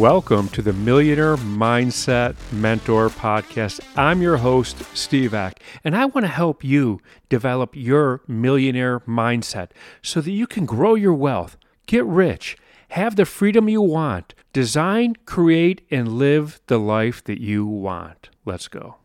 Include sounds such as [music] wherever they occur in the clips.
Welcome to the Millionaire Mindset Mentor Podcast. I'm your host, Steve Ack, and I want to help you develop your millionaire mindset so that you can grow your wealth, get rich, have the freedom you want, design, create, and live the life that you want. Let's go.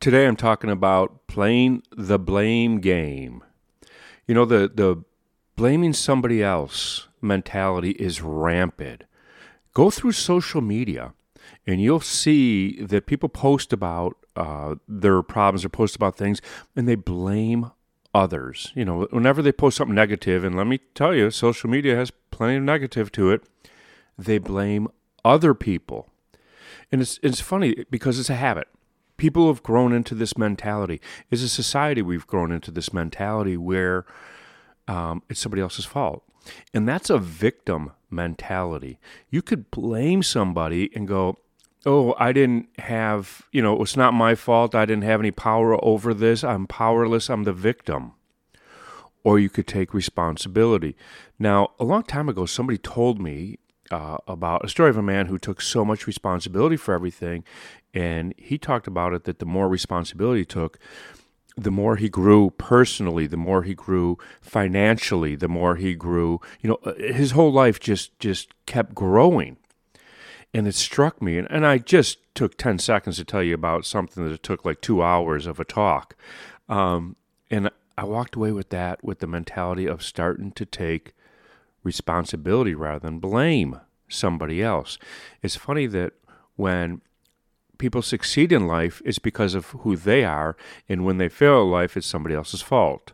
Today I'm talking about playing the blame game. You know, the, the blaming somebody else mentality is rampant. Go through social media and you'll see that people post about uh, their problems or post about things and they blame others. You know, whenever they post something negative, and let me tell you, social media has plenty of negative to it, they blame other people. And it's, it's funny because it's a habit. People have grown into this mentality. As a society, we've grown into this mentality where um, it's somebody else's fault. And that's a victim mentality. You could blame somebody and go, oh, I didn't have, you know, it's not my fault. I didn't have any power over this. I'm powerless. I'm the victim. Or you could take responsibility. Now, a long time ago, somebody told me uh, about a story of a man who took so much responsibility for everything. And he talked about it that the more responsibility he took, the more he grew personally, the more he grew financially, the more he grew, you know, uh, his whole life just just kept growing. And it struck me, and, and I just took 10 seconds to tell you about something that took like two hours of a talk. Um, and I walked away with that, with the mentality of starting to take responsibility rather than blame somebody else. It's funny that when people succeed in life is because of who they are, and when they fail in life, it's somebody else's fault.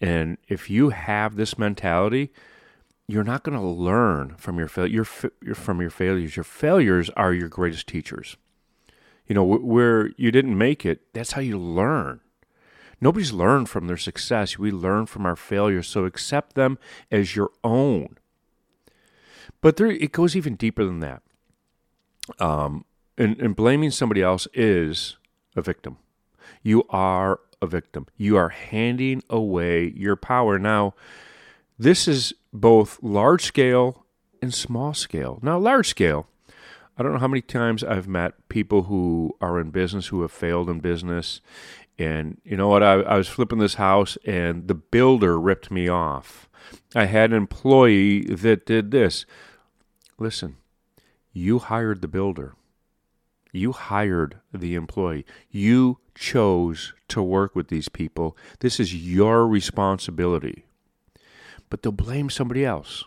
And if you have this mentality, you're not going to learn from your fail your, from your failures. Your failures are your greatest teachers. You know, where you didn't make it, that's how you learn. Nobody's learned from their success. We learn from our failures, so accept them as your own. But there, it goes even deeper than that. Um, and, and blaming somebody else is a victim. You are a victim. You are handing away your power. Now, this is both large scale and small scale. Now, large scale, I don't know how many times I've met people who are in business who have failed in business. And you know what? I, I was flipping this house and the builder ripped me off. I had an employee that did this. Listen, you hired the builder. You hired the employee. You chose to work with these people. This is your responsibility. But they'll blame somebody else.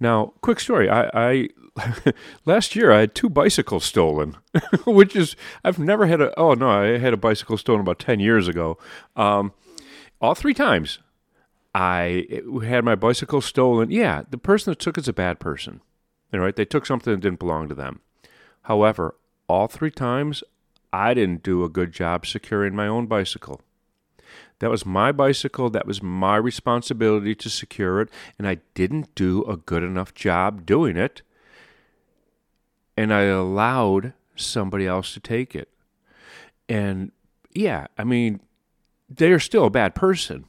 Now, quick story. I, I [laughs] last year I had two bicycles stolen, [laughs] which is I've never had a. Oh no, I had a bicycle stolen about ten years ago. Um, all three times I had my bicycle stolen. Yeah, the person that took it's a bad person. Right? They took something that didn't belong to them. However, all three times, I didn't do a good job securing my own bicycle. That was my bicycle. That was my responsibility to secure it. And I didn't do a good enough job doing it. And I allowed somebody else to take it. And yeah, I mean, they're still a bad person.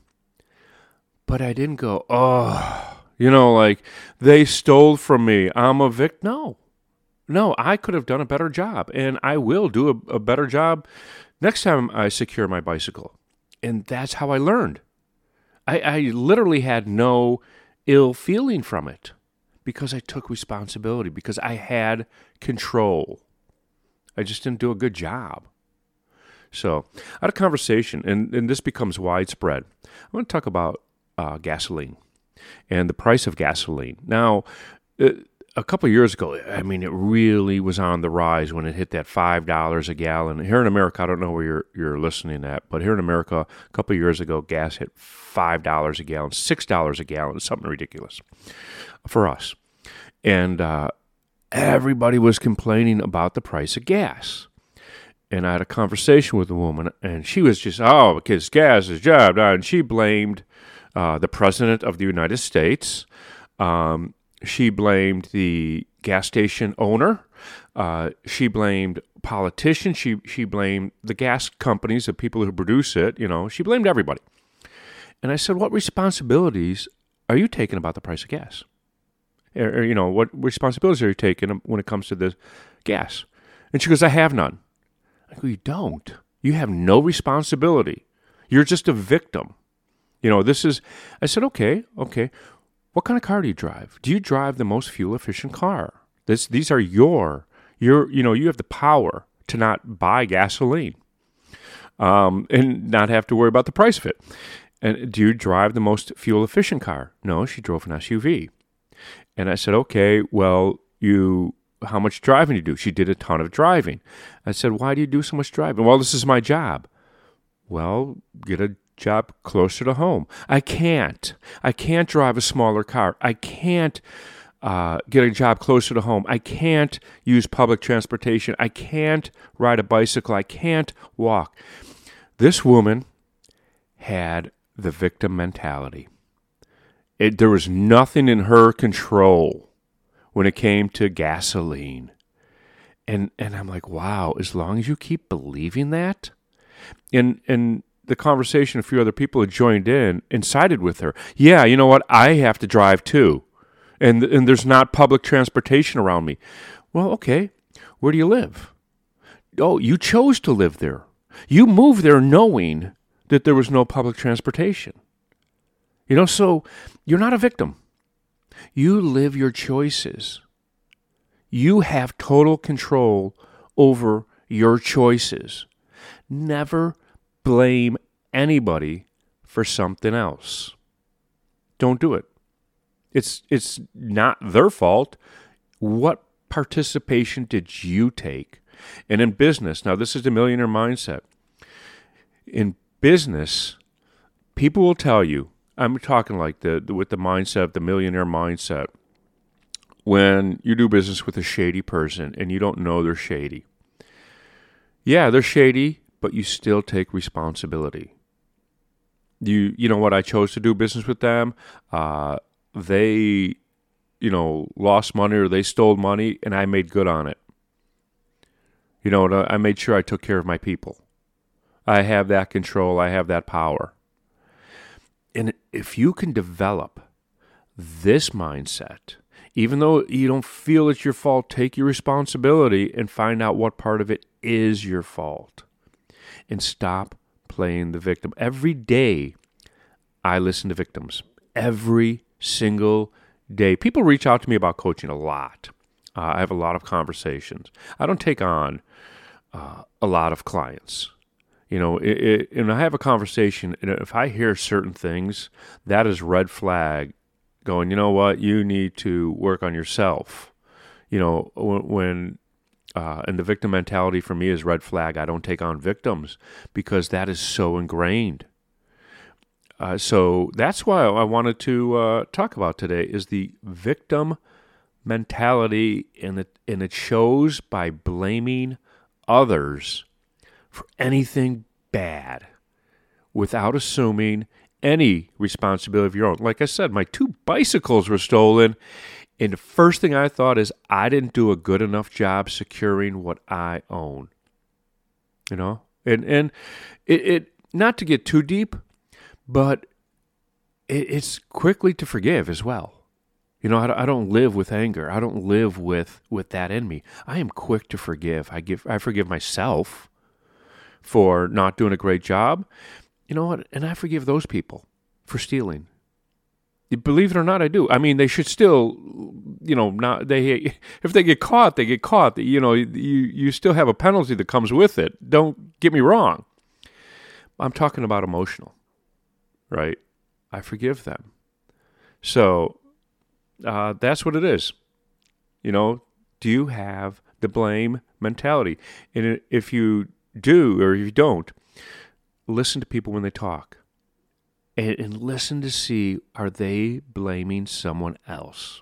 But I didn't go, oh, you know, like they stole from me. I'm a victim. No, no, I could have done a better job, and I will do a, a better job next time I secure my bicycle. And that's how I learned. I, I literally had no ill feeling from it because I took responsibility, because I had control. I just didn't do a good job. So had a conversation, and, and this becomes widespread. I want to talk about uh, gasoline and the price of gasoline. Now, uh, a couple years ago, I mean, it really was on the rise when it hit that five dollars a gallon. Here in America, I don't know where you're you're listening at, but here in America, a couple years ago, gas hit five dollars a gallon, six dollars a gallon, something ridiculous for us, and uh, everybody was complaining about the price of gas. And I had a conversation with a woman, and she was just, oh, because gas is job, and she blamed uh, the president of the United States. Um, she blamed the gas station owner. Uh, she blamed politicians. She she blamed the gas companies, the people who produce it. You know, she blamed everybody. And I said, "What responsibilities are you taking about the price of gas?" Or, or, you know, what responsibilities are you taking when it comes to the gas? And she goes, I have none. I go, You don't. You have no responsibility. You're just a victim. You know, this is, I said, okay, okay. What kind of car do you drive? Do you drive the most fuel efficient car? This, these are your, your, you know, you have the power to not buy gasoline um, and not have to worry about the price of it. And do you drive the most fuel efficient car? No, she drove an SUV. And I said, okay, well, you, how much driving do you do? She did a ton of driving. I said, why do you do so much driving? Well, this is my job. Well, get a job closer to home. I can't. I can't drive a smaller car. I can't uh, get a job closer to home. I can't use public transportation. I can't ride a bicycle. I can't walk. This woman had the victim mentality. It, there was nothing in her control when it came to gasoline. And and I'm like, wow, as long as you keep believing that, and and the conversation, a few other people had joined in and sided with her. Yeah, you know what? I have to drive too, and and there's not public transportation around me. Well, okay, where do you live? Oh, you chose to live there. You moved there knowing that there was no public transportation. You know, so you're not a victim. You live your choices. You have total control over your choices. Never blame anybody for something else. Don't do it. It's it's not their fault. What participation did you take? And in business, now this is the millionaire mindset. In business, people will tell you, I'm talking like the, the with the mindset the millionaire mindset. When you do business with a shady person and you don't know they're shady. Yeah, they're shady but you still take responsibility. You you know what? I chose to do business with them. Uh, they, you know, lost money or they stole money, and I made good on it. You know, I made sure I took care of my people. I have that control. I have that power. And if you can develop this mindset, even though you don't feel it's your fault, take your responsibility and find out what part of it is your fault and stop playing the victim. Every day, I listen to victims. Every single day. People reach out to me about coaching a lot. Uh, I have a lot of conversations. I don't take on uh, a lot of clients. You know, it, it, and I have a conversation, and if I hear certain things, that is red flag going, you know what, you need to work on yourself. You know, when uh, and the victim mentality for me is red flag. I don't take on victims because that is so ingrained. Uh, so that's why I wanted to uh, talk about today is the victim mentality, and it and it shows by blaming others for anything bad without assuming any responsibility of your own. Like I said, my two bicycles were stolen, and the first thing I thought is I didn't do a good enough job securing what I own. You know? And and it, it not to get too deep, but it, it's quickly to forgive as well. You know, I, I don't live with anger. I don't live with with that in me. I am quick to forgive. I give I forgive myself for not doing a great job. You know what? And I forgive those people for stealing Believe it or not, I do. I mean, they should still, you know, not they. [laughs] If they get caught, they get caught. You know, you you still have a penalty that comes with it. Don't get me wrong. I'm talking about emotional, right? I forgive them. So uh, that's what it is. You know, do you have the blame mentality? And if you do or if you don't, listen to people when they talk and, and listen to see are they blaming someone else?